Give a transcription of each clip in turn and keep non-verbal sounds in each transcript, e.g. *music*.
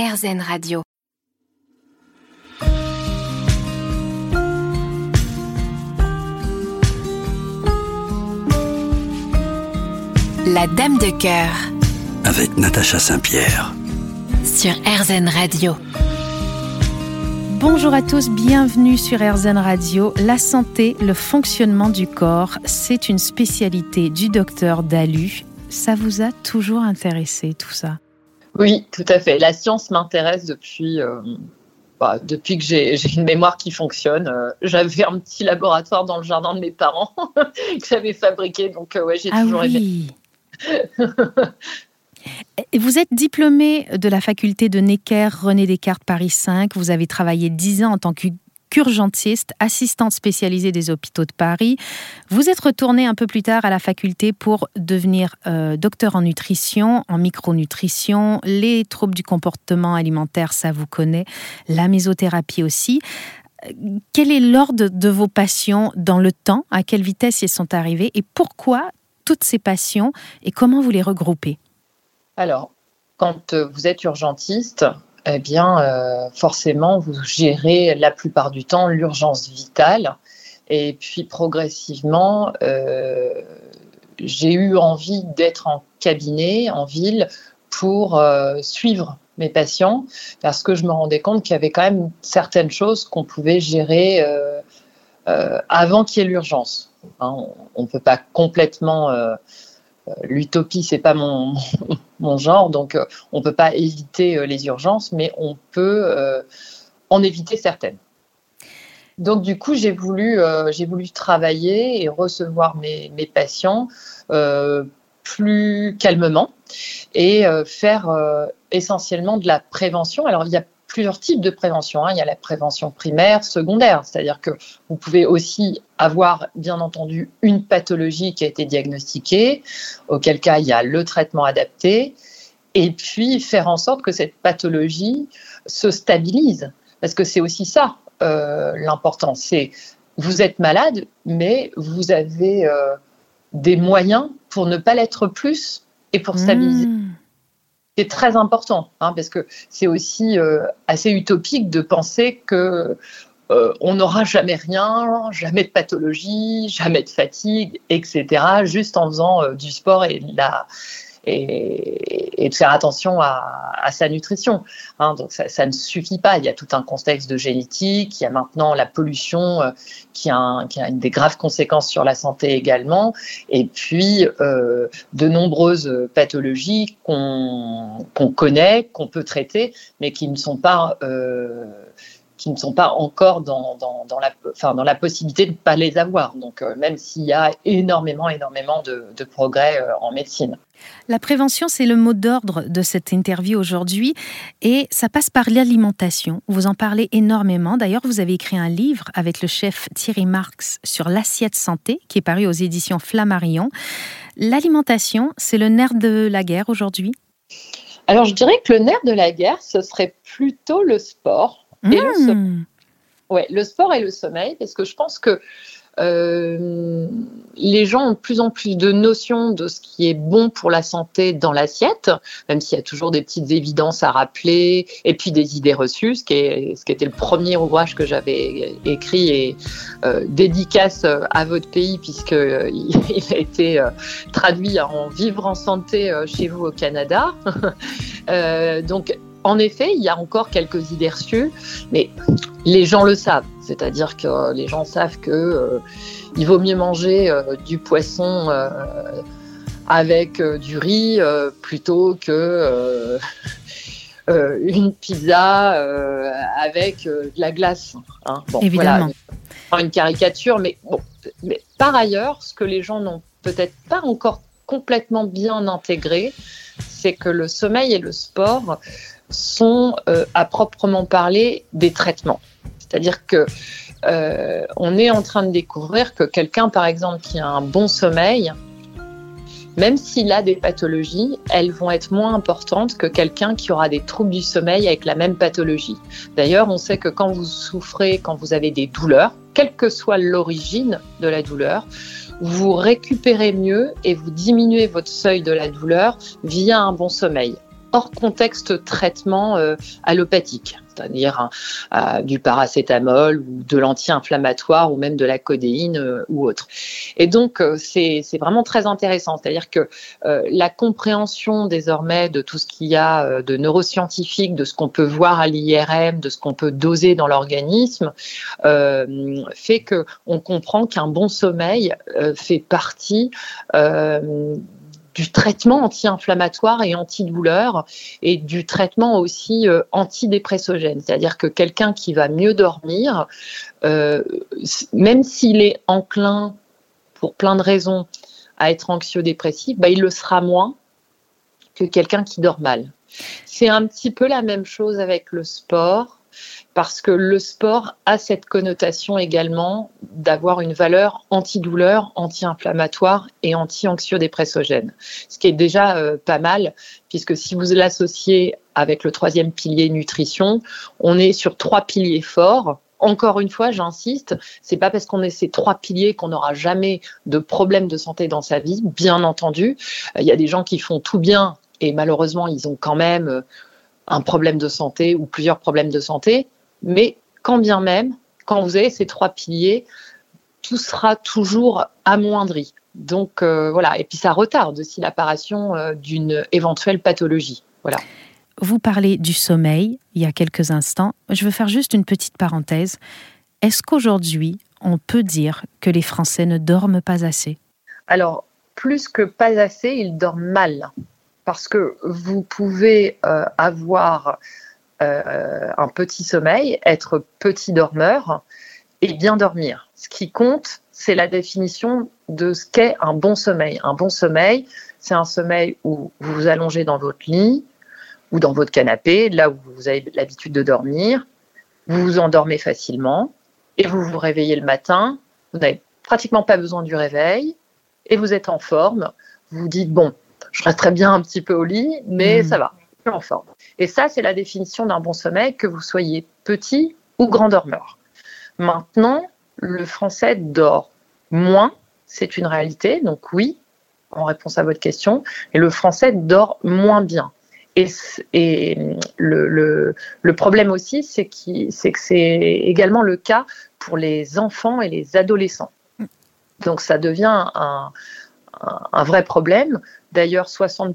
RZN Radio. La Dame de cœur. Avec Natacha Saint-Pierre. Sur RZN Radio. Bonjour à tous, bienvenue sur RZN Radio. La santé, le fonctionnement du corps, c'est une spécialité du docteur Dalu. Ça vous a toujours intéressé tout ça? Oui, tout à fait. La science m'intéresse depuis, euh, bah, depuis que j'ai une mémoire qui fonctionne. Euh, j'avais un petit laboratoire dans le jardin de mes parents *laughs* que j'avais fabriqué, donc euh, ouais, j'ai ah toujours oui. *laughs* aimé. Vous êtes diplômé de la faculté de Necker René Descartes Paris 5. Vous avez travaillé 10 ans en tant qu'urgentiste, assistante spécialisée des hôpitaux de Paris. Vous êtes retourné un peu plus tard à la faculté pour devenir euh, docteur en nutrition, en micronutrition, les troubles du comportement alimentaire, ça vous connaît, la mésothérapie aussi. Quel est l'ordre de vos passions dans le temps? À quelle vitesse elles sont arrivées Et pourquoi toutes ces passions et comment vous les regroupez? Alors, quand euh, vous êtes urgentiste, eh bien, euh, forcément, vous gérez la plupart du temps l'urgence vitale. Et puis, progressivement, euh, j'ai eu envie d'être en cabinet, en ville, pour suivre mes patients, parce que je me rendais compte qu'il y avait quand même certaines choses qu'on pouvait gérer avant qu'il y ait l'urgence. Hein, on ne peut pas complètement l'utopie, c'est pas mon, *laughs* mon, genre, donc euh, on peut pas éviter euh, les urgences, mais on peut euh, en éviter certaines. Donc du coup, j'ai voulu, voulu travailler et recevoir mes, mes patients plus calmement et faire essentiellement de la prévention. Alors il y a plusieurs types de prévention. Hein. Il y a la prévention primaire, secondaire, c'est-à-dire que vous pouvez aussi avoir, bien entendu, une pathologie qui a été diagnostiquée, auquel cas il y a le traitement adapté, et puis faire en sorte que cette pathologie se stabilise, parce que c'est aussi ça euh, l'important. C'est vous êtes malade, mais vous avez euh, des moyens pour ne pas l'être plus et pour stabiliser. Mmh c'est très important, hein, parce que c'est aussi euh, assez utopique de penser que euh, on n'aura jamais rien, jamais de pathologie, jamais de fatigue, etc., juste en faisant euh, du sport et de la, et, de faire attention à, sa nutrition. Hein. donc ça, ne suffit pas. Il y a tout un contexte de génétique. Il y a maintenant la pollution euh, qui, a qui, a une des graves conséquences sur la santé également. Et puis euh, de nombreuses pathologies qu'on connaît, qu'on peut traiter, mais qui ne sont pas euh, qui ne sont pas encore dans, dans, la, enfin, dans la possibilité de ne pas les avoir. Donc, euh, même s'il y a énormément, énormément de, progrès euh, en médecine. La prévention, c'est le mot d'ordre de cette interview aujourd'hui et ça passe par l'alimentation. Vous en parlez énormément. D'ailleurs, vous avez écrit un livre avec le chef Thierry Marx sur l'assiette santé qui est paru aux éditions Flammarion. L'alimentation, c'est le nerf de la guerre aujourd'hui? Alors, je dirais que le nerf de la guerre, ce serait plutôt le sport. Et le, hmm. ouais, le sport et le sommeil, parce que je pense que euh, les gens ont de plus en plus de notions de ce qui est bon pour la santé dans l'assiette, même s'il y a toujours des petites évidences à rappeler, et puis des idées reçues, ce qui, est, ce qui était le premier ouvrage que j'avais écrit et euh, dédicace à votre pays, puisqu'il euh, *laughs* il a été euh, traduit en Vivre en santé chez vous au Canada. *laughs* donc, en effet, il y a encore quelques idées reçues, mais les gens le savent. C'est-à-dire que les gens savent que euh, il vaut mieux manger euh, du poisson euh, avec du riz plutôt que *laughs* une pizza avec de la glace. Hein. Évidemment. Voilà, une caricature, mais bon. Mais par ailleurs, ce que les gens n'ont peut-être pas encore complètement bien intégré, c'est que le sommeil et le sport sont euh, à proprement parler des traitements. C'est-à-dire que euh, on est en train de découvrir que quelqu'un, par exemple, qui a un bon sommeil, même s'il a des pathologies, elles vont être moins importantes que quelqu'un qui aura des troubles du sommeil avec la même pathologie. D'ailleurs, on sait que quand vous souffrez, quand vous avez des douleurs, quelle que soit l'origine de la douleur, vous récupérez mieux et vous diminuez votre seuil de la douleur via un bon sommeil. Contexte traitement allopathique c'est-à-dire du paracétamol ou de l'anti-inflammatoire ou même de la codéine euh, ou autre. Et donc, euh, c'est vraiment très intéressant, c'est-à-dire que euh, la compréhension désormais de tout ce qu'il y a de neuroscientifique, de ce qu'on peut voir à l'IRM, de ce qu'on peut doser dans l'organisme, fait que on comprend qu'un bon sommeil fait partie du traitement anti-inflammatoire et antidouleur et du traitement aussi euh, antidépressogène. C'est-à-dire que quelqu'un qui va mieux dormir, euh, même s'il est enclin, pour plein de raisons, à être anxieux-dépressif, bah, il le sera moins que quelqu'un qui dort mal. C'est un petit peu la même chose avec le sport parce que le sport a cette connotation également d'avoir une valeur antidouleur, anti-inflammatoire et anti-anxiodépressogène, ce qui est déjà euh, pas mal, puisque si vous l'associez avec le troisième pilier nutrition, on est sur trois piliers forts. Encore une fois, j'insiste, c'est pas parce qu'on est ces trois piliers qu'on n'aura jamais de problème de santé dans sa vie. Bien entendu, il y a des gens qui font tout bien et malheureusement, ils ont quand même euh, un problème de santé ou plusieurs problèmes de santé. Mais quand bien même, quand vous avez ces trois piliers, tout sera toujours amoindri. Donc euh, voilà, et puis ça retarde aussi l'apparition euh, d'une éventuelle pathologie. Voilà. Vous parlez du sommeil il y a quelques instants. Je veux faire juste une petite parenthèse. Est-ce qu'aujourd'hui, on peut dire que les Français ne dorment pas assez? Alors, plus que pas assez, ils dorment mal. Parce que vous pouvez euh, avoir euh, un petit sommeil, être petit dormeur et bien dormir. Ce qui compte, c'est la définition de ce qu'est un bon sommeil. Un bon sommeil, c'est un sommeil où vous vous allongez dans votre lit ou dans votre canapé, là où vous avez l'habitude de dormir, vous vous endormez facilement et vous vous réveillez le matin, vous n'avez pratiquement pas besoin du réveil et vous êtes en forme. Vous vous dites, bon, je resterai bien un petit peu au lit, mais mmh. ça va, je suis en forme. Et ça, c'est la définition d'un bon sommeil, que vous soyez petit ou grand dormeur. Maintenant, le français dort moins, c'est une réalité, donc oui, en réponse à votre question, et le français dort moins bien. Et, et le, le, problème aussi, c'est que c'est également le cas pour les enfants et les adolescents. Donc ça devient un, un vrai problème. D'ailleurs, 60%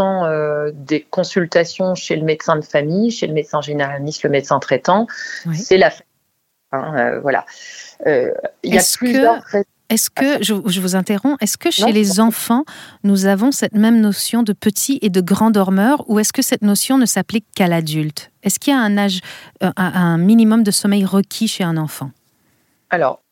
euh, des consultations chez le médecin de famille, chez le médecin généraliste, le médecin traitant, c'est la hein, euh, voilà. Euh, il y a plusieurs Est-ce que, je, vous interromps, est-ce que chez les enfants, nous avons cette même notion de petit et de grand dormeur ou est-ce que cette notion ne s'applique qu'à l'adulte? Est-ce qu'il y a un âge, un minimum de sommeil requis chez un enfant? Alors,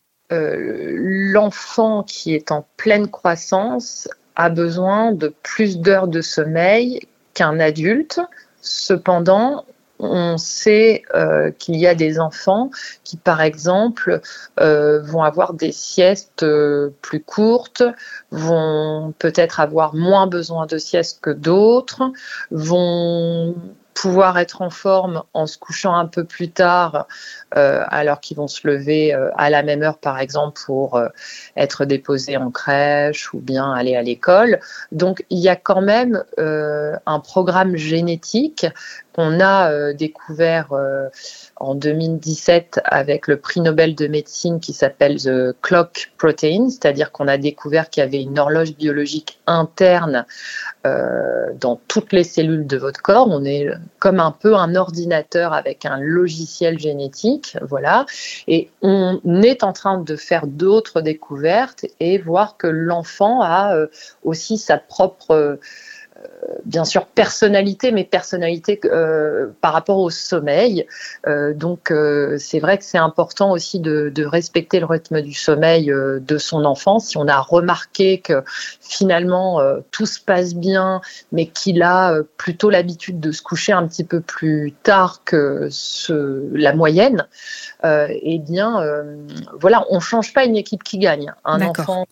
l'enfant qui est en pleine croissance a besoin de plus d'heures de sommeil qu'un adulte. Cependant, on sait euh, qu'il y a des enfants qui, par exemple, euh, vont avoir des siestes euh, plus courtes, vont peut-être avoir moins besoin de siestes que d'autres, vont pouvoir être en forme en se couchant un peu plus tard, euh, alors qu'ils vont se lever euh, à la même heure, par exemple, pour euh, être déposés en crèche ou bien aller à l'école. Donc, il y a quand même un programme génétique qu'on a découvert en 2017 avec le prix Nobel de médecine qui s'appelle The Clock Protein, c'est-à-dire qu'on a découvert qu'il y avait une horloge biologique interne euh, dans toutes les cellules de votre corps. On est comme un peu un ordinateur avec un logiciel génétique, voilà. Et on est en train de faire d'autres découvertes et voir que l'enfant a euh, aussi sa propre bien sûr personnalité, mais personnalité euh, par rapport au sommeil. Euh, donc euh, c'est vrai que c'est important aussi de, respecter le rythme du sommeil de son enfant. Si on a remarqué que finalement tout se passe bien, mais qu'il a plutôt l'habitude de se coucher un petit peu plus tard que la moyenne, eh bien voilà, on change pas une équipe qui gagne. Un enfant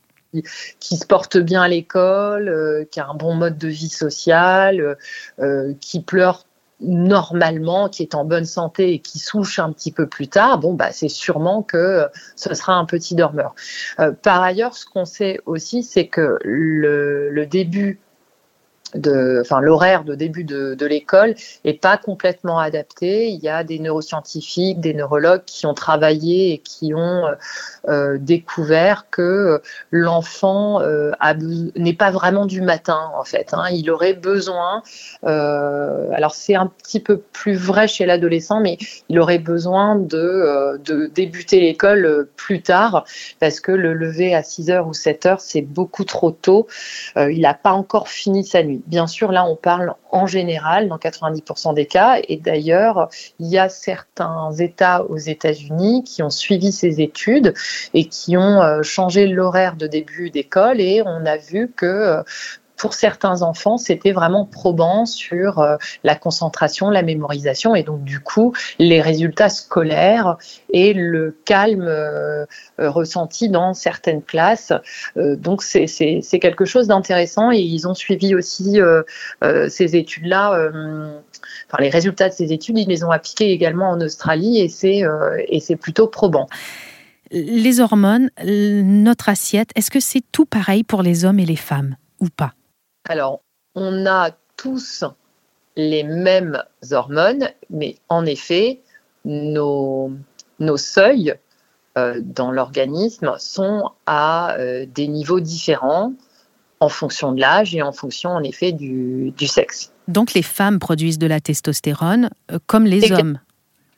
qui, se porte bien à l'école, euh, qui a un bon mode de vie social, euh, qui pleure normalement, qui est en bonne santé et qui souche un petit peu plus tard, bon, bah, c'est sûrement que ce sera un petit dormeur. Euh, par ailleurs, ce qu'on sait aussi, c'est que le, début de, enfin, l'horaire de début de, l'école est pas complètement adapté. Il y a des neuroscientifiques, des neurologues qui ont travaillé et qui ont euh, euh découvert que l'enfant euh, n'est pas vraiment du matin en fait. Hein. Il aurait besoin, euh, alors c'est un petit peu plus vrai chez l'adolescent, mais il aurait besoin de, de débuter l'école plus tard parce que le lever à 6 heures ou 7 heures c'est beaucoup trop tôt. il n'a pas encore fini sa nuit. Bien sûr, là, on parle en général dans 90% des cas. Et d'ailleurs, il y a certains États aux États-Unis qui ont suivi ces études et qui ont euh, changé l'horaire de début d'école. Et on a vu que euh, pour certains enfants, c'était vraiment probant sur euh, la concentration, la mémorisation et donc du coup les résultats scolaires et le calme euh, euh, ressenti dans certaines classes. donc c'est quelque chose d'intéressant et ils ont suivi aussi ces études-là. Enfin, les résultats de ces études, ils les ont appliqués également en Australie et c'est plutôt probant. Les hormones, notre assiette, est-ce que c'est tout pareil pour les hommes et les femmes ou pas? Alors, on a tous les mêmes hormones, mais en effet, nos, seuils euh, dans l'organisme sont à euh, des niveaux différents en fonction de l'âge et en fonction en effet du, sexe. Donc les femmes produisent de la testostérone euh, comme les hommes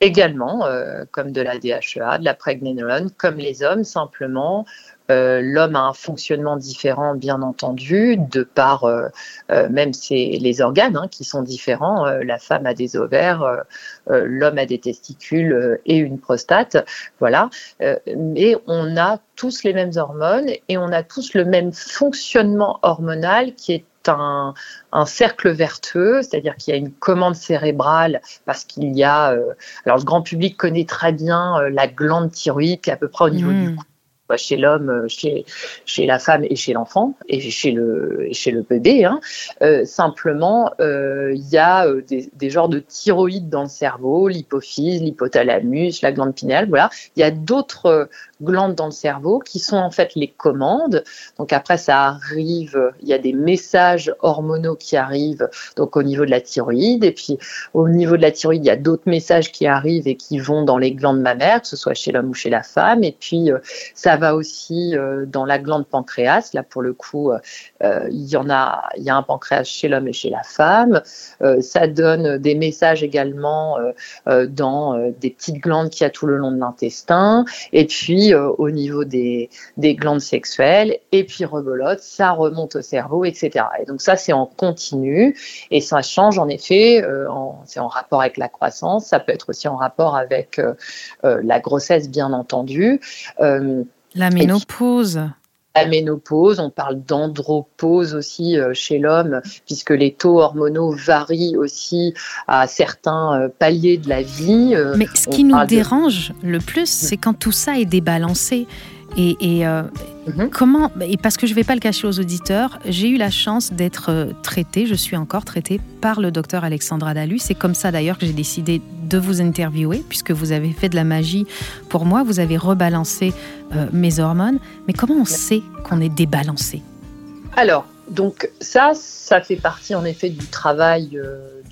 Également, comme de la DHEA, de la pregnénolone, comme les hommes, simplement, euh, l'homme a un fonctionnement différent, bien entendu, de par euh, euh, même les organes hein, qui sont différents. la femme a des ovaires, l'homme a des testicules et une prostate. Voilà. mais on a tous les mêmes hormones et on a tous le même fonctionnement hormonal qui est un, cercle vertueux, c'est-à-dire qu'il y a une commande cérébrale parce qu'il y a, alors le grand public connaît très bien la glande thyroïde qui est à peu près au niveau du mmh. cou chez l'homme, euh, chez, la femme et chez l'enfant et chez le, bébé. Hein. Euh, simplement, euh, il y a des, genres de thyroïdes dans le cerveau, l'hypophyse, l'hypothalamus, la glande pinéale. Voilà, il y a d'autres glandes dans le cerveau qui sont en fait les commandes. Donc après, ça arrive, il y a des messages hormonaux qui arrivent donc au niveau de la thyroïde et puis au niveau de la thyroïde, il y a d'autres messages qui arrivent et qui vont dans les glandes mammaires, que ce soit chez l'homme ou chez la femme. Et puis ça va aussi euh, dans la glande pancréas. Là, pour le coup, euh, euh, il y en a, il y a un pancréas chez l'homme et chez la femme. ça donne des messages également dans des petites glandes qu'il y a tout le long de l'intestin. Et puis au niveau des, des glandes sexuelles. Et puis rebolote, ça remonte au cerveau, etc. Et donc ça, c'est en continu et ça change en effet. c'est en rapport avec la croissance. Ça peut être aussi en rapport avec la grossesse, bien entendu. La ménopause. La ménopause, on parle d'andropause aussi euh, chez l'homme, puisque les taux hormonaux varient aussi à certains euh, paliers de la vie. Euh, Mais ce qui nous dérange le plus, c'est quand tout ça est débalancé. Et, euh, mhm. comment Et parce que je ne vais pas le cacher aux auditeurs, j'ai eu la chance d'être euh, traitée, je suis encore traitée par le docteur Alexandra Dalu. C'est comme ça d'ailleurs que j'ai décidé de vous interviewer, puisque vous avez fait de la magie pour moi, vous avez rebalancé euh, mes hormones. Mais comment on sait qu'on est débalancé? Alors, donc ça, ça fait partie en effet du travail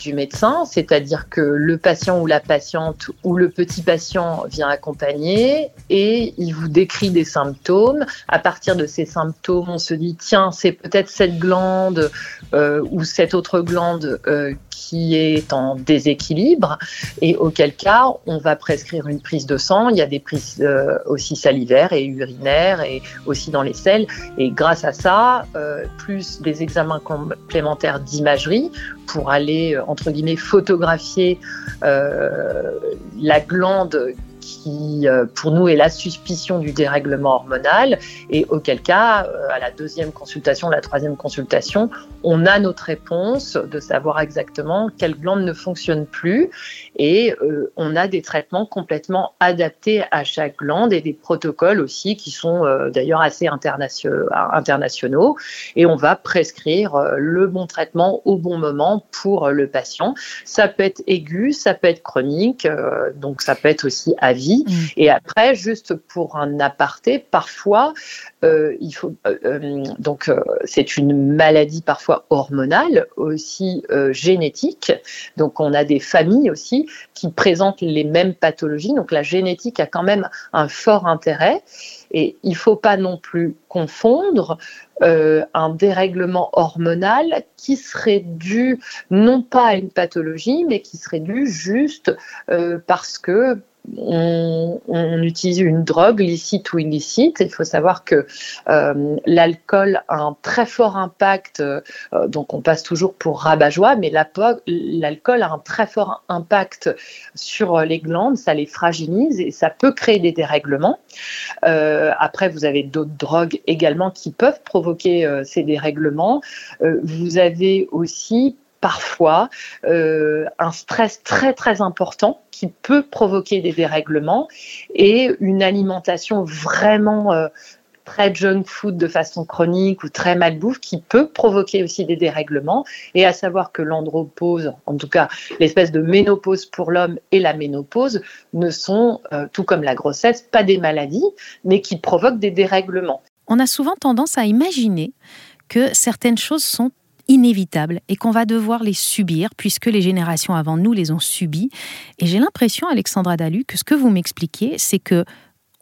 du médecin, c'est-à-dire que le patient ou la patiente ou le petit patient vient accompagner et il vous décrit des symptômes. À partir de ces symptômes, on se dit tiens, c'est peut-être cette glande euh, ou cette autre glande euh, qui est en déséquilibre et auquel cas on va prescrire une prise de sang. Il y a des prises euh, aussi salivaires et urinaires et aussi dans les selles. Et grâce à ça, plus des examens complémentaires d'imagerie pour aller entre guillemets photographier la glande qui, euh, pour nous, est la suspicion du dérèglement hormonal, et auquel cas, euh, à la deuxième consultation, la troisième consultation, on a notre réponse de savoir exactement quelle glande ne fonctionne plus, et euh, on a des traitements complètement adaptés à chaque glande et des protocoles aussi qui sont d'ailleurs assez internationaux, et on va prescrire le bon traitement au bon moment pour le patient. Ça peut être aigu, ça peut être chronique, donc ça peut être aussi à vie. Mm. Et après, juste pour un aparté, parfois, euh, il faut euh, euh, donc c'est une maladie parfois hormonale, aussi génétique. Donc on a des familles aussi qui présentent les mêmes pathologies. Donc la génétique a quand même un fort intérêt. Et il ne faut pas non plus confondre un dérèglement hormonal qui serait dû non pas à une pathologie, mais qui serait dû juste parce que on, utilise une drogue, licite ou illicite. Il faut savoir que euh, l'alcool a un très fort impact, euh, donc on passe toujours pour rabat-joie, mais l'alcool a un très fort impact sur les glandes, ça les fragilise et ça peut créer des dérèglements. Euh, après, vous avez d'autres drogues également qui peuvent provoquer ces dérèglements. vous avez aussi parfois euh, un stress très très important qui peut provoquer des dérèglements et une alimentation vraiment euh, très junk food de façon chronique ou très malbouffe qui peut provoquer aussi des dérèglements et à savoir que l'andropause, en tout cas l'espèce de ménopause pour l'homme et la ménopause ne sont, euh, tout comme la grossesse, pas des maladies, mais qui provoquent des dérèglements. On a souvent tendance à imaginer que certaines choses sont inévitables et qu'on va devoir les subir puisque les générations avant nous les ont subies. Et j'ai l'impression, Alexandra Dalu, que ce que vous m'expliquez, c'est que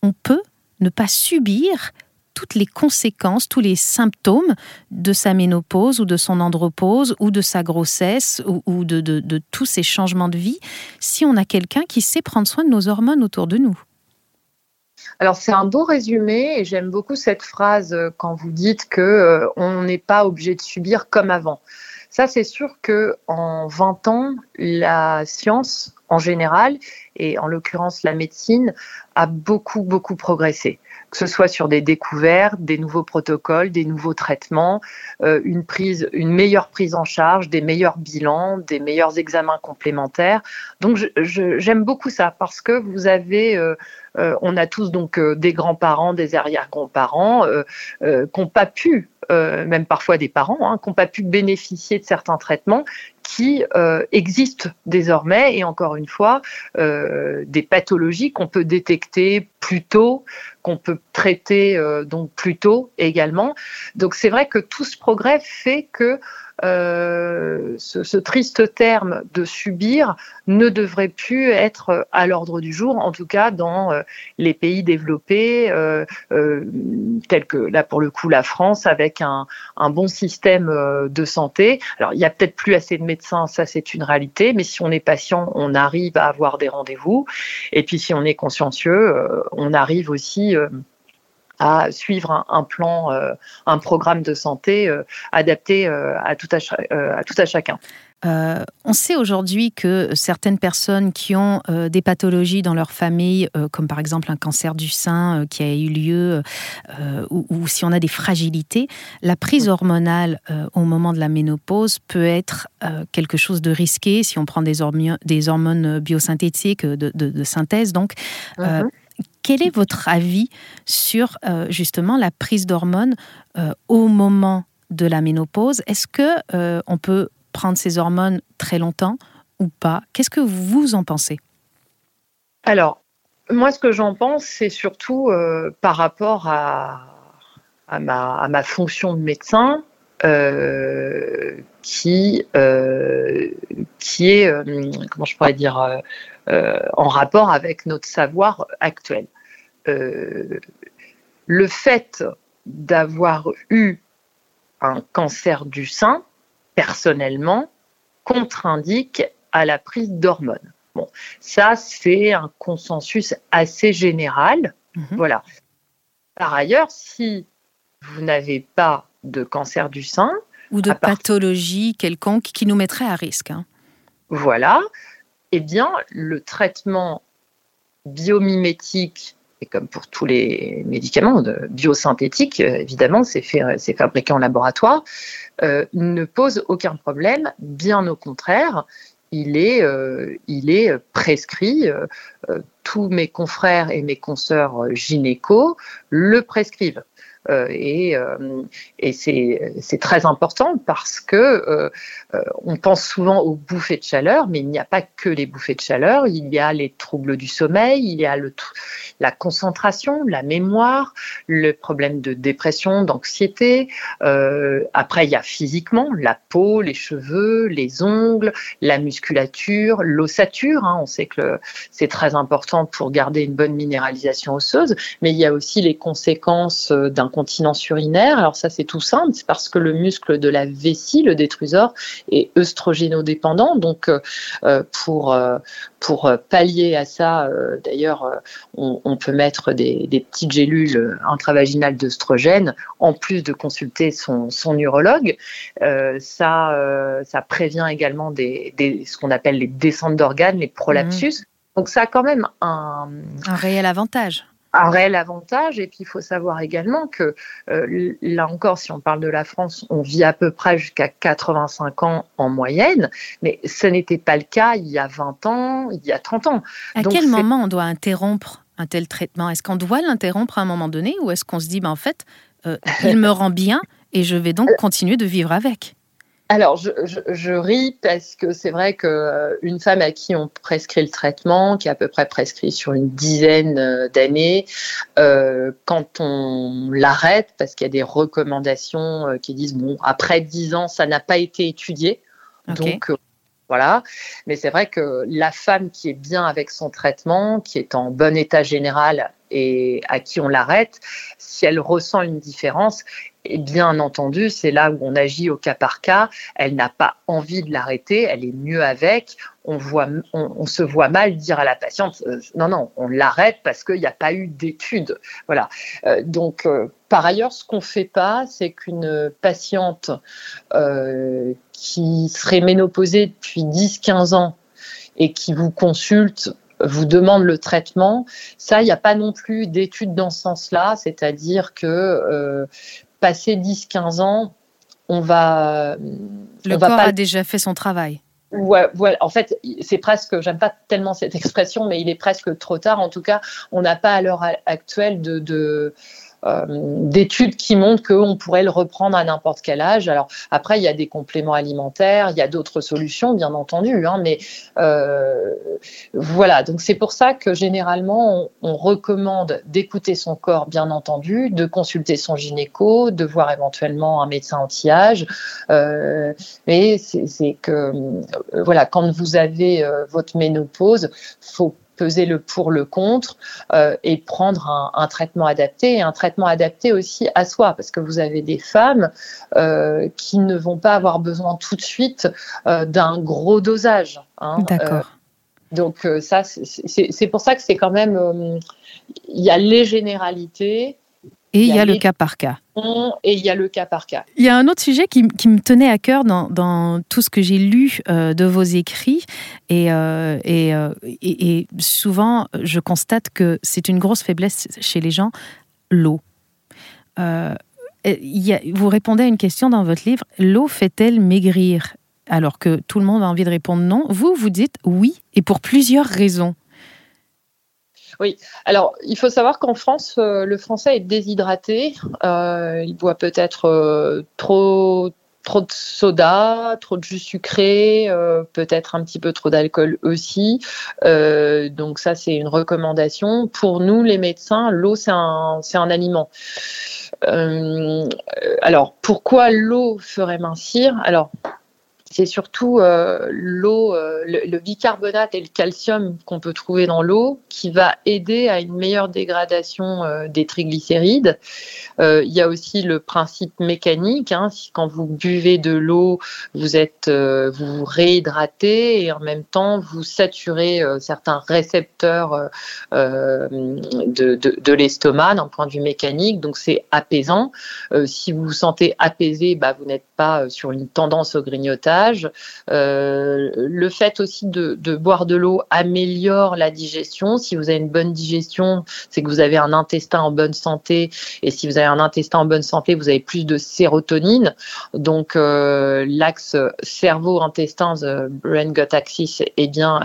on peut ne pas subir toutes les conséquences, tous les symptômes de sa ménopause ou de son andropause ou de sa grossesse ou, de, de tous ces changements de vie si on a quelqu'un qui sait prendre soin de nos hormones autour de nous. Alors c'est un beau résumé et j'aime beaucoup cette phrase euh, quand vous dites que euh, on n'est pas obligé de subir comme avant. Ça c'est sûr que en 20 ans, la science en général et en l'occurrence la médecine a beaucoup beaucoup progressé que ce soit sur des découvertes, des nouveaux protocoles, des nouveaux traitements, euh, une prise, une meilleure prise en charge, des meilleurs bilans, des meilleurs examens complémentaires. Donc j'aime beaucoup ça parce que vous avez euh, on a tous donc euh, des grands-parents, des arrière-grands-parents euh, qui n'ont pas pu, même parfois des parents, hein, qui n'ont pas pu bénéficier de certains traitements qui existent désormais et encore une fois des pathologies qu'on peut détecter plus tôt, qu'on peut traiter donc plus tôt également. Donc c'est vrai que tout ce progrès fait que euh, ce, triste terme de subir ne devrait plus être à l'ordre du jour, en tout cas dans euh, les pays développés, euh, tels que là pour le coup la France, avec un, un bon système de santé. Alors il y a peut-être plus assez de médecins, ça c'est une réalité, mais si on est patient, on arrive à avoir des rendez-vous. Et puis si on est consciencieux, on arrive aussi à suivre un, plan, euh, un programme de santé euh, adapté euh, à, tout à, à tout à chacun. on sait aujourd'hui que certaines personnes qui ont des pathologies dans leur famille, comme par exemple un cancer du sein qui a eu lieu, ou, si on a des fragilités, la prise hormonale au moment de la ménopause peut être quelque chose de risqué si on prend des, hormones, des hormones biosynthétiques de, de, synthèse. Donc, mm-hmm. Quel est votre avis sur euh, justement la prise d'hormones euh, au moment de la ménopause? Est-ce que euh, on peut prendre ces hormones très longtemps ou pas? Qu'est-ce que vous en pensez? Alors, moi, ce que j'en pense, c'est surtout par rapport à, ma, fonction de médecin. qui, est, comment je pourrais dire, en rapport avec notre savoir actuel. Euh, le fait d'avoir eu un cancer du sein, personnellement, contre-indique à la prise d'hormones. Bon, ça, c'est un consensus assez général. Mhm. Voilà. Par ailleurs, si vous n'avez pas de cancer du sein, ou de pathologie quelconque qui nous mettrait à risque. Hein. Voilà eh bien, le traitement biomimétique, et comme pour tous les médicaments biosynthétiques, euh, évidemment, c'est fabriqué en laboratoire, euh, ne pose aucun problème. Bien au contraire, il est, euh, il est prescrit. tous mes confrères et mes consoeurs gynéco le prescrivent. Et, et c'est très important parce que on pense souvent aux bouffées de chaleur, mais il n'y a pas que les bouffées de chaleur. Il y a les troubles du sommeil, il y a la concentration, la mémoire, le problème de dépression, d'anxiété. après, il y a physiquement la peau, les cheveux, les ongles, la musculature, l'ossature. Hein. On sait que c'est très important pour garder une bonne minéralisation osseuse, mais il y a aussi les conséquences euh, d'incontinence urinaire. Alors ça, c'est tout simple, c'est parce que le muscle de la vessie, le détrusor, est œstrogénodépendant. Donc, euh, euh, pour, pour pallier à ça, d'ailleurs, on, peut mettre des, petites gélules intravaginales d'œstrogène, en plus de consulter son, son urologue. ça, ça prévient également des, ce qu'on appelle les descentes d'organes, les prolapsus. Mmh. Donc ça a quand même un, un réel avantage un réel avantage. Et puis, il faut savoir également que, euh, là encore, si on parle de la France, on vit à peu près jusqu'à 85 ans en moyenne, mais ce n'était pas le cas il y a 20 ans, il y a 30 ans. À quel moment on doit interrompre un tel traitement? Est-ce qu'on doit l'interrompre à un moment donné ou est-ce qu'on se dit, ben, en fait, euh, il me rend bien et je vais donc continuer de vivre avec? Alors, je, ris parce que c'est vrai qu'une euh, femme à qui on prescrit le traitement, qui est à peu près prescrit sur une dizaine euh, d'années, euh, quand on l'arrête, parce qu'il y a des recommandations qui disent, bon, après dix ans, ça n'a pas été étudié. Donc, voilà. Mais c'est vrai que la femme qui est bien avec son traitement, qui est en bon état général et à qui on l'arrête, si elle ressent une différence, et bien entendu, c'est là où on agit au cas par cas. Elle n'a pas envie de l'arrêter, elle est mieux avec. On, voit, on, se voit mal dire à la patiente euh, non, non, on l'arrête parce qu'il n'y a pas eu d'études. Voilà. Euh, donc, euh, par ailleurs, ce qu'on ne fait pas, c'est qu'une patiente qui serait ménopausée depuis 10-15 ans et qui vous consulte vous demande le traitement. Ça, il n'y a pas non plus d'études dans ce sens-là, c'est-à-dire que passé 10-15 ans, on va. Le corps a déjà fait son travail. Ouais. En fait, c'est presque, j'aime pas tellement cette *laughs* expression, mais il est presque trop tard. En tout cas, on n'a pas à l'heure actuelle de, de euh, d'études qui montrent qu'on pourrait le reprendre à n'importe quel âge. Alors après, il y a des compléments alimentaires, il y a d'autres solutions, bien entendu, hein, mais euh, voilà. Donc c'est pour ça que généralement, on, recommande d'écouter son corps, bien entendu, de consulter son gynéco, de voir éventuellement un médecin anti-âge. Euh, mais c'est que voilà, quand vous avez votre ménopause, faut peser le pour, le contre euh, et prendre un, traitement adapté et un traitement adapté aussi à soi parce que vous avez des femmes euh, qui ne vont pas avoir besoin tout de suite euh, d'un gros dosage. Hein, D'accord. donc ça, c'est pour ça que c'est quand même, il y a les généralités, et il y a, le cas par cas. Et il y a le cas par cas. Il y a un autre sujet qui, me tenait à cœur dans, tout ce que j'ai lu euh, de vos écrits. Euh, euh, et, et, souvent, je constate que c'est une grosse faiblesse chez les gens, l'eau. vous répondez à une question dans votre livre, l'eau fait-elle maigrir? Alors que tout le monde a envie de répondre non. Vous, vous dites oui, et pour plusieurs raisons. Oui, alors il faut savoir qu'en France, euh, le français est déshydraté. Euh, il boit peut-être euh, trop, de soda, trop de jus sucré, peut-être un petit peu trop d'alcool aussi. donc ça, c'est une recommandation. Pour nous, les médecins, l'eau, c'est un, c'est un aliment. alors, pourquoi l'eau ferait mincir? Alors, c'est surtout euh, l'eau, euh, le, bicarbonate et le calcium qu'on peut trouver dans l'eau qui va aider à une meilleure dégradation euh, des triglycérides. il y a aussi le principe mécanique. Hein, quand vous buvez de l'eau, vous êtes vous réhydratez et en même temps vous saturez certains récepteurs de l'estomac d'un point de vue mécanique. Donc c'est apaisant. si vous vous sentez apaisé, bah, vous n'êtes pas sur une tendance au grignotage l'œsophage. le fait aussi de, boire de l'eau améliore la digestion. Si vous avez une bonne digestion, c'est que vous avez un intestin en bonne santé. Et si vous avez un intestin en bonne santé, vous avez plus de sérotonine. Donc l'axe cerveau-intestin, brain-gut axis, eh bien,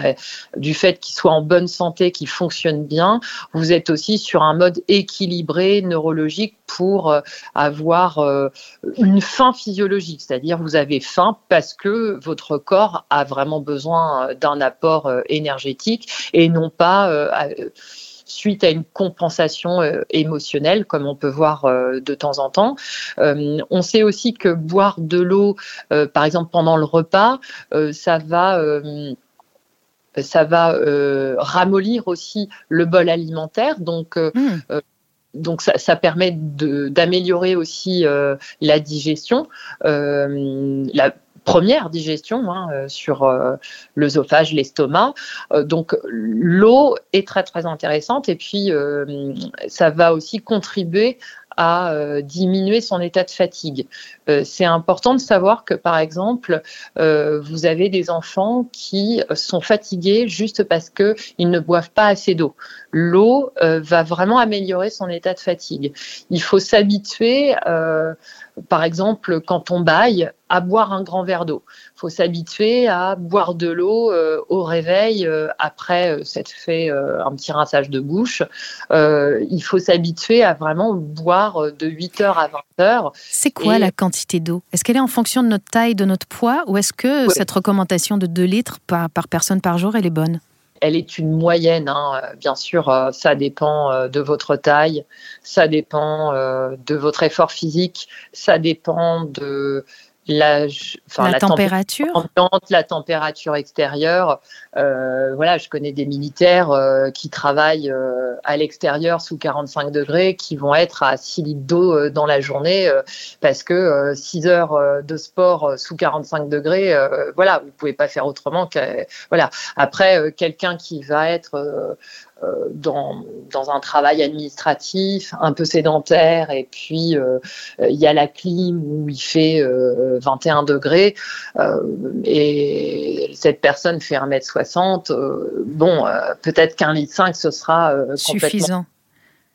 du fait qu'il soit en bonne santé, qu'il fonctionne bien, vous êtes aussi sur un mode équilibré neurologique pour euh, avoir euh, une faim physiologique, c'est-à-dire vous avez faim parce que votre corps a vraiment besoin euh, d'un apport énergétique et non pas suite à une compensation émotionnelle, comme on peut voir de temps en temps. on sait aussi que boire de l'eau, par exemple pendant le repas, ça va ça va euh, ramollir aussi le bol alimentaire. Donc, euh, hmm. euh, donc ça, permet d'améliorer aussi la digestion. la première digestion hein, sur l'œsophage, l'estomac. donc l'eau est très très intéressante et puis ça va aussi contribuer à euh, diminuer son état de fatigue. Euh, c'est important de savoir que, par exemple, euh, vous avez des enfants qui sont fatigués juste parce qu'ils ne boivent pas assez d'eau. L'eau va vraiment améliorer son état de fatigue. Il faut s'habituer par exemple, quand on baille, à boire un grand verre d'eau. Il faut s'habituer à boire de l'eau euh, au réveil euh, après euh, s'être fait un petit rinçage de bouche. il faut s'habituer à vraiment boire de 8h à 20h. C'est quoi la quantité d'eau? Est-ce qu'elle est en fonction de notre taille, de notre poids, ou est-ce que cette recommandation de 2 litres par, par personne par jour, elle est bonne? Elle est une moyenne. Hein. Bien sûr, euh, ça dépend euh, de votre taille, ça dépend euh, de votre effort physique, ça dépend de la, la, température la température extérieure. Euh, voilà, je connais des militaires euh, qui travaillent euh, à l'extérieur sous 45 degrés, qui vont être à 6 litres d'eau dans la journée parce que 6 heures de sport sous 45 degrés, voilà, vous pouvez pas faire autrement que voilà. Après, quelqu'un qui va être euh, dans, dans, un travail administratif un peu sédentaire et puis euh, il y a la clim où il fait 21 euh, degrés et cette personne fait 1m60, bon, peut-être qu'un litre 5 ce sera suffisant.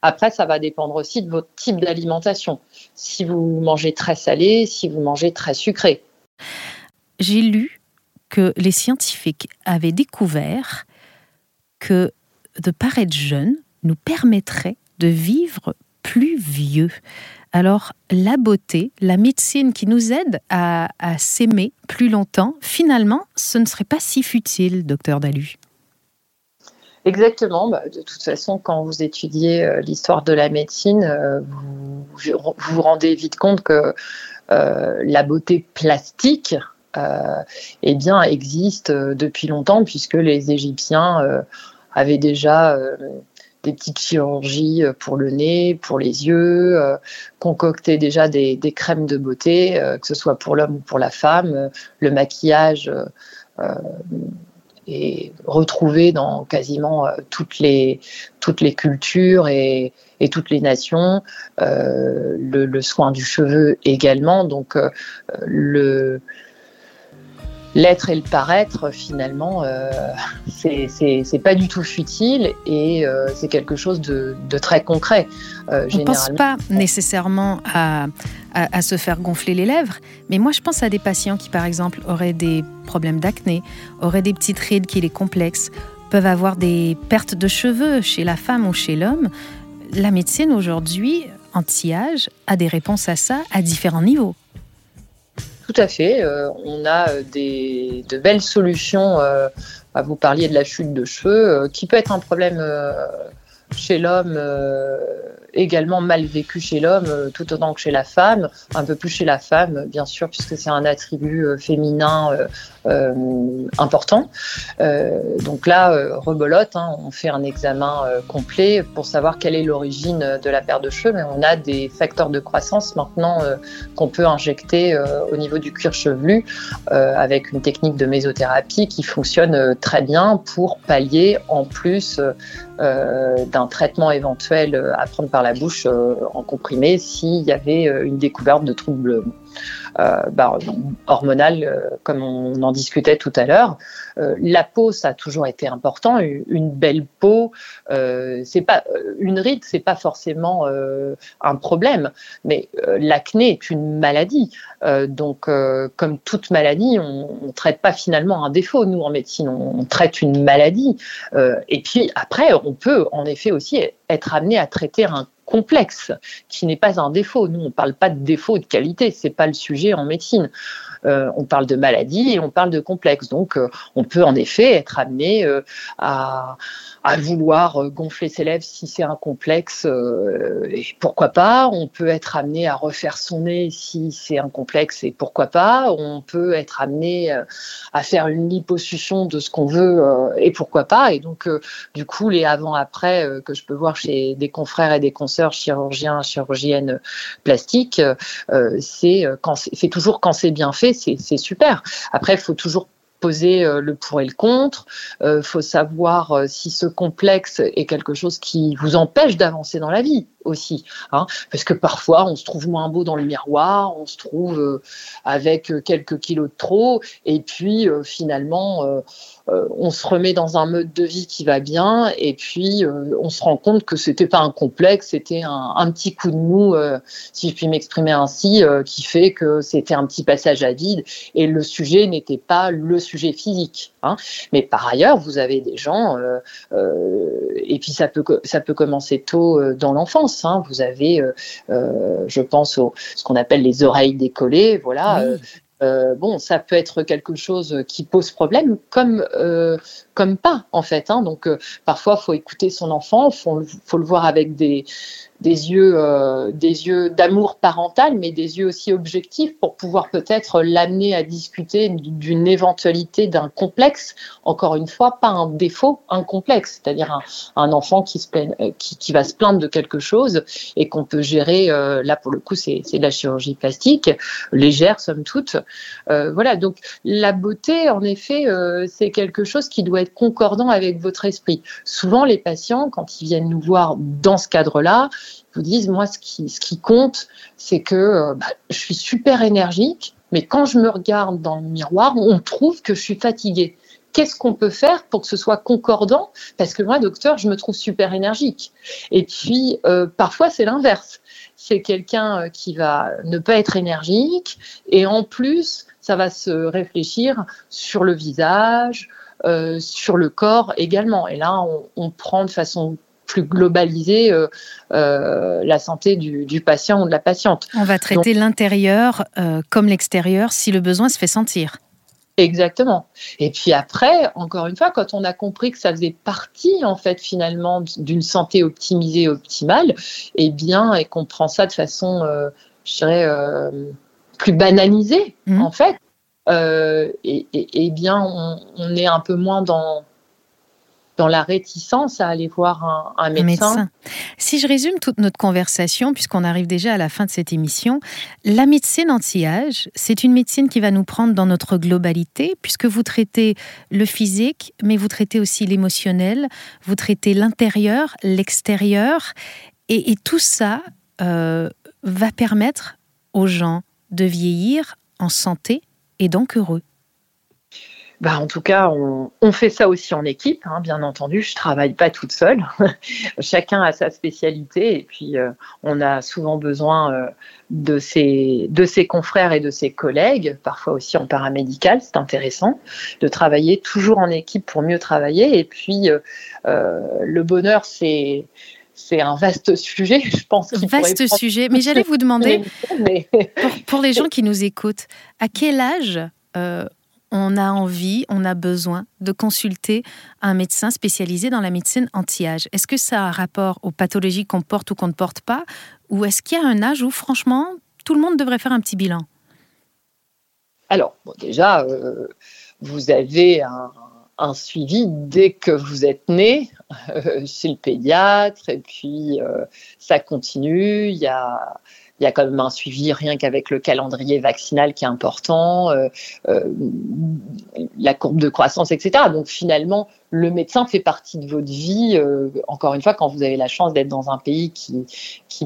Après, ça va dépendre aussi de votre type d'alimentation. Si vous mangez très salé, si vous mangez très sucré. J'ai lu que les scientifiques avaient découvert que de paraître jeune nous permettrait de vivre plus vieux. Alors la beauté, la médecine qui nous aide à, s'aimer plus longtemps, finalement, ce ne serait pas si futile, docteur Dalu. Exactement. Bah, de toute façon, quand vous étudiez euh, l'histoire de la médecine, euh, vous, vous, rendez vite compte que euh, la beauté plastique eh bien, existe depuis longtemps, puisque les Égyptiens avait déjà euh, des petites chirurgies euh, pour le nez, pour les yeux, euh, concoctait déjà des, crèmes de beauté, que ce soit pour l'homme ou pour la femme. le maquillage est retrouvé dans quasiment toutes, les, toutes les cultures et, toutes les nations. Le, le, soin du cheveu également. Donc, le l'être et le paraître, finalement, euh, c'est pas du tout futile et euh, c'est quelque chose de, très concret. Euh, On ne pense pas nécessairement à, à, se faire gonfler les lèvres, mais moi je pense à des patients qui, par exemple, auraient des problèmes d'acné, auraient des petites rides qui les complexent, peuvent avoir des pertes de cheveux chez la femme ou chez l'homme. La médecine aujourd'hui, anti-âge, a des réponses à ça à différents niveaux. Tout à fait. Euh, on a euh, des, de belles solutions. Euh, vous parliez de la chute de cheveux, qui peut être un problème chez l'homme également mal vécu chez l'homme euh, tout autant que chez la femme, un peu plus chez la femme, bien sûr, puisque c'est un attribut euh, féminin euh, important. donc là, rebolote, hein, on fait un examen complet pour savoir quelle est l'origine de la perte de cheveux, mais on a des facteurs de croissance maintenant qu'on peut injecter au niveau du cuir chevelu avec une technique de mésothérapie qui fonctionne très bien pour pallier en plus d'un traitement éventuel à prendre par la bouche euh, en comprimé s'il y avait euh, une découverte de troubles bah, hormonales, comme on en discutait tout à l'heure. la peau, ça a toujours été important. Une belle peau, c'est pas une ride, c'est pas forcément un problème, mais l'acné est une maladie. donc, comme toute maladie, on ne traite pas finalement un défaut. Nous, en médecine, on, on traite une maladie. et puis après, on peut en effet aussi être amené à traiter un complexe qui n'est pas un défaut. Nous, on ne parle pas de défaut de qualité, c'est pas le sujet en médecine. Euh, on parle de maladie et on parle de complexe. Donc, euh, on peut en effet être amené euh, à, vouloir gonfler ses lèvres si c'est un complexe. et pourquoi pas On peut être amené à refaire son nez si c'est un complexe et pourquoi pas On peut être amené à faire une liposuction de ce qu'on veut et pourquoi pas Et donc, du coup, les avant-après que je peux voir chez des confrères et des consoeurs chirurgiens, chirurgiennes plastiques, c'est toujours quand c'est bien fait c'est super. Après, il faut toujours poser euh, le pour et le contre. Il euh, faut savoir euh, si ce complexe est quelque chose qui vous empêche d'avancer dans la vie aussi. Hein, parce que parfois, on se trouve moins beau dans le miroir, on se trouve avec quelques kilos de trop, et puis finalement, on se remet dans un mode de vie qui va bien, et puis on se rend compte que c'était pas un complexe, c'était un, petit coup de mou, si je puis m'exprimer ainsi, qui fait que c'était un petit passage à vide, et le sujet n'était pas le sujet physique. Hein. Mais par ailleurs, vous avez des gens, euh, euh, et puis ça peut, ça peut commencer tôt euh, dans l'enfance. Hein. Vous avez, je pense, au, ce qu'on appelle les oreilles décollées. Voilà. bon, ça peut être quelque chose qui pose problème, comme comme pas en fait. Hein. Donc parfois, faut écouter son enfant, faut, faut le voir avec des des yeux, euh, des yeux d'amour parental, mais des yeux aussi objectifs pour pouvoir peut-être l'amener à discuter d'une éventualité d'un complexe. Encore une fois, pas un défaut, un complexe, c'est-à-dire un, enfant qui, se euh, qui, qui, va se plaindre de quelque chose et qu'on peut gérer. Euh, là, pour le coup, c'est de la chirurgie plastique, légère, somme toute. voilà. Donc, la beauté, en effet, c'est quelque chose qui doit être concordant avec votre esprit. Souvent, les patients, quand ils viennent nous voir dans ce cadre-là, vous disent, moi, ce qui, compte, c'est que euh, bah, je suis super énergique, mais quand je me regarde dans le miroir, on trouve que je suis fatiguée. Qu'est-ce qu'on peut faire pour que ce soit concordant? Parce que moi, docteur, je me trouve super énergique. Et puis, euh, parfois, c'est l'inverse. C'est quelqu'un euh, qui va ne pas être énergique et en plus, ça va se réfléchir sur le visage, sur le corps également. Et là, on, on prend de façon plus globaliser euh, euh, la santé du, patient ou de la patiente. On va traiter l'intérieur euh, comme l'extérieur si le besoin se fait sentir. Exactement. Et puis après, encore une fois, quand on a compris que ça faisait partie en fait finalement d'une santé optimisée, optimale, et eh bien, et qu'on prend ça de façon, je dirais, plus banalisée mmh. en fait, et, et, bien, on, on, est un peu moins dans dans la réticence à aller voir un, médecin. Si je résume toute notre conversation, puisqu'on arrive déjà à la fin de cette émission, la médecine anti-âge, c'est une médecine qui va nous prendre dans notre globalité, puisque vous traitez le physique, mais vous traitez aussi l'émotionnel, vous traitez l'intérieur, l'extérieur, et, tout ça euh, va permettre aux gens de vieillir en santé et donc heureux. Bah, en tout cas, on, fait ça aussi en équipe, hein, bien entendu. Je travaille pas toute seule. *laughs* Chacun a sa spécialité et puis euh, on a souvent besoin euh, de, ses, de ses confrères et de ses collègues, parfois aussi en paramédical. C'est intéressant de travailler toujours en équipe pour mieux travailler. Et puis, euh, le bonheur, c'est c'est un vaste *laughs* sujet, je pense. Vaste sujet, mais j'allais vous demander, *laughs* pour, pour, les gens qui nous écoutent, à quel âge on a envie, on a besoin de consulter un médecin spécialisé dans la médecine anti-âge. Est-ce que ça a un rapport aux pathologies qu'on porte ou qu'on ne porte pas? Ou est-ce qu'il y a un âge où, franchement, tout le monde devrait faire un petit bilan? Alors, déjà, euh, vous avez un, suivi dès que vous êtes né euh, chez le pédiatre, et puis euh, ça continue. Il y a il y a quand même un suivi rien qu'avec le calendrier vaccinal qui est important, la courbe de croissance, etc. Donc finalement, le médecin fait partie de votre vie. encore une fois, quand vous avez la chance d'être dans un pays qui,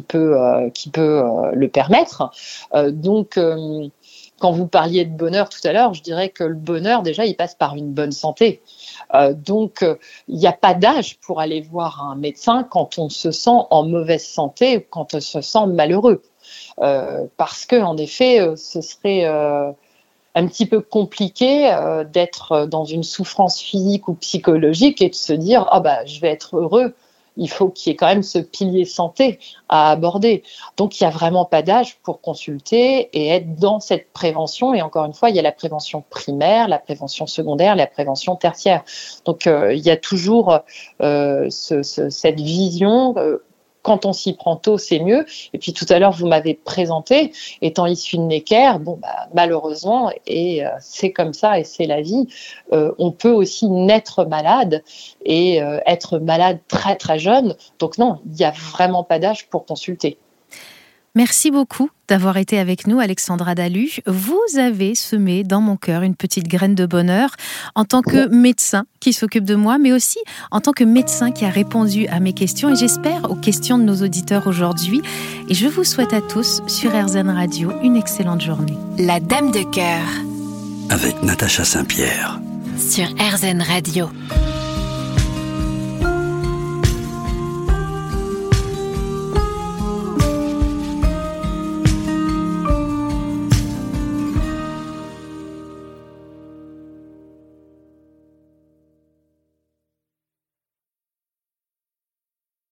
peut, le permettre. donc quand vous parliez de bonheur tout à l'heure, je dirais que le bonheur, déjà, il passe par une bonne santé. Euh, donc, euh, il n'y a pas d'âge pour aller voir un médecin quand on se sent en mauvaise santé ou quand on se sent malheureux. Euh, parce que, en effet, ce serait un petit peu compliqué d'être dans une souffrance physique ou psychologique et de se dire ah bah je vais être heureux il faut qu'il y ait quand même ce pilier santé à aborder. Donc, il n'y a vraiment pas d'âge pour consulter et être dans cette prévention. Et encore une fois, il y a la prévention primaire, la prévention secondaire, la prévention tertiaire. Donc, euh, il y a toujours euh, cette vision. Quand on s'y prend tôt, c'est mieux. Et puis tout à l'heure, vous m'avez présenté, étant issu de Necker, bon, bah, malheureusement, et euh, c'est comme ça, et c'est la vie, euh, on peut aussi naître malade et euh, être malade très très jeune. Donc non, il n'y a vraiment pas d'âge pour consulter. Merci beaucoup d'avoir été avec nous, Alexandra Dalu. Vous avez semé dans mon cœur une petite graine de bonheur en tant que médecin qui s'occupe de moi, mais aussi en tant que médecin qui a répondu à mes questions et j'espère aux questions de nos auditeurs aujourd'hui. Et je vous souhaite à tous sur RZN Radio une excellente journée. La Dame de cœur. Avec Natacha Saint-Pierre. Sur RZN Radio.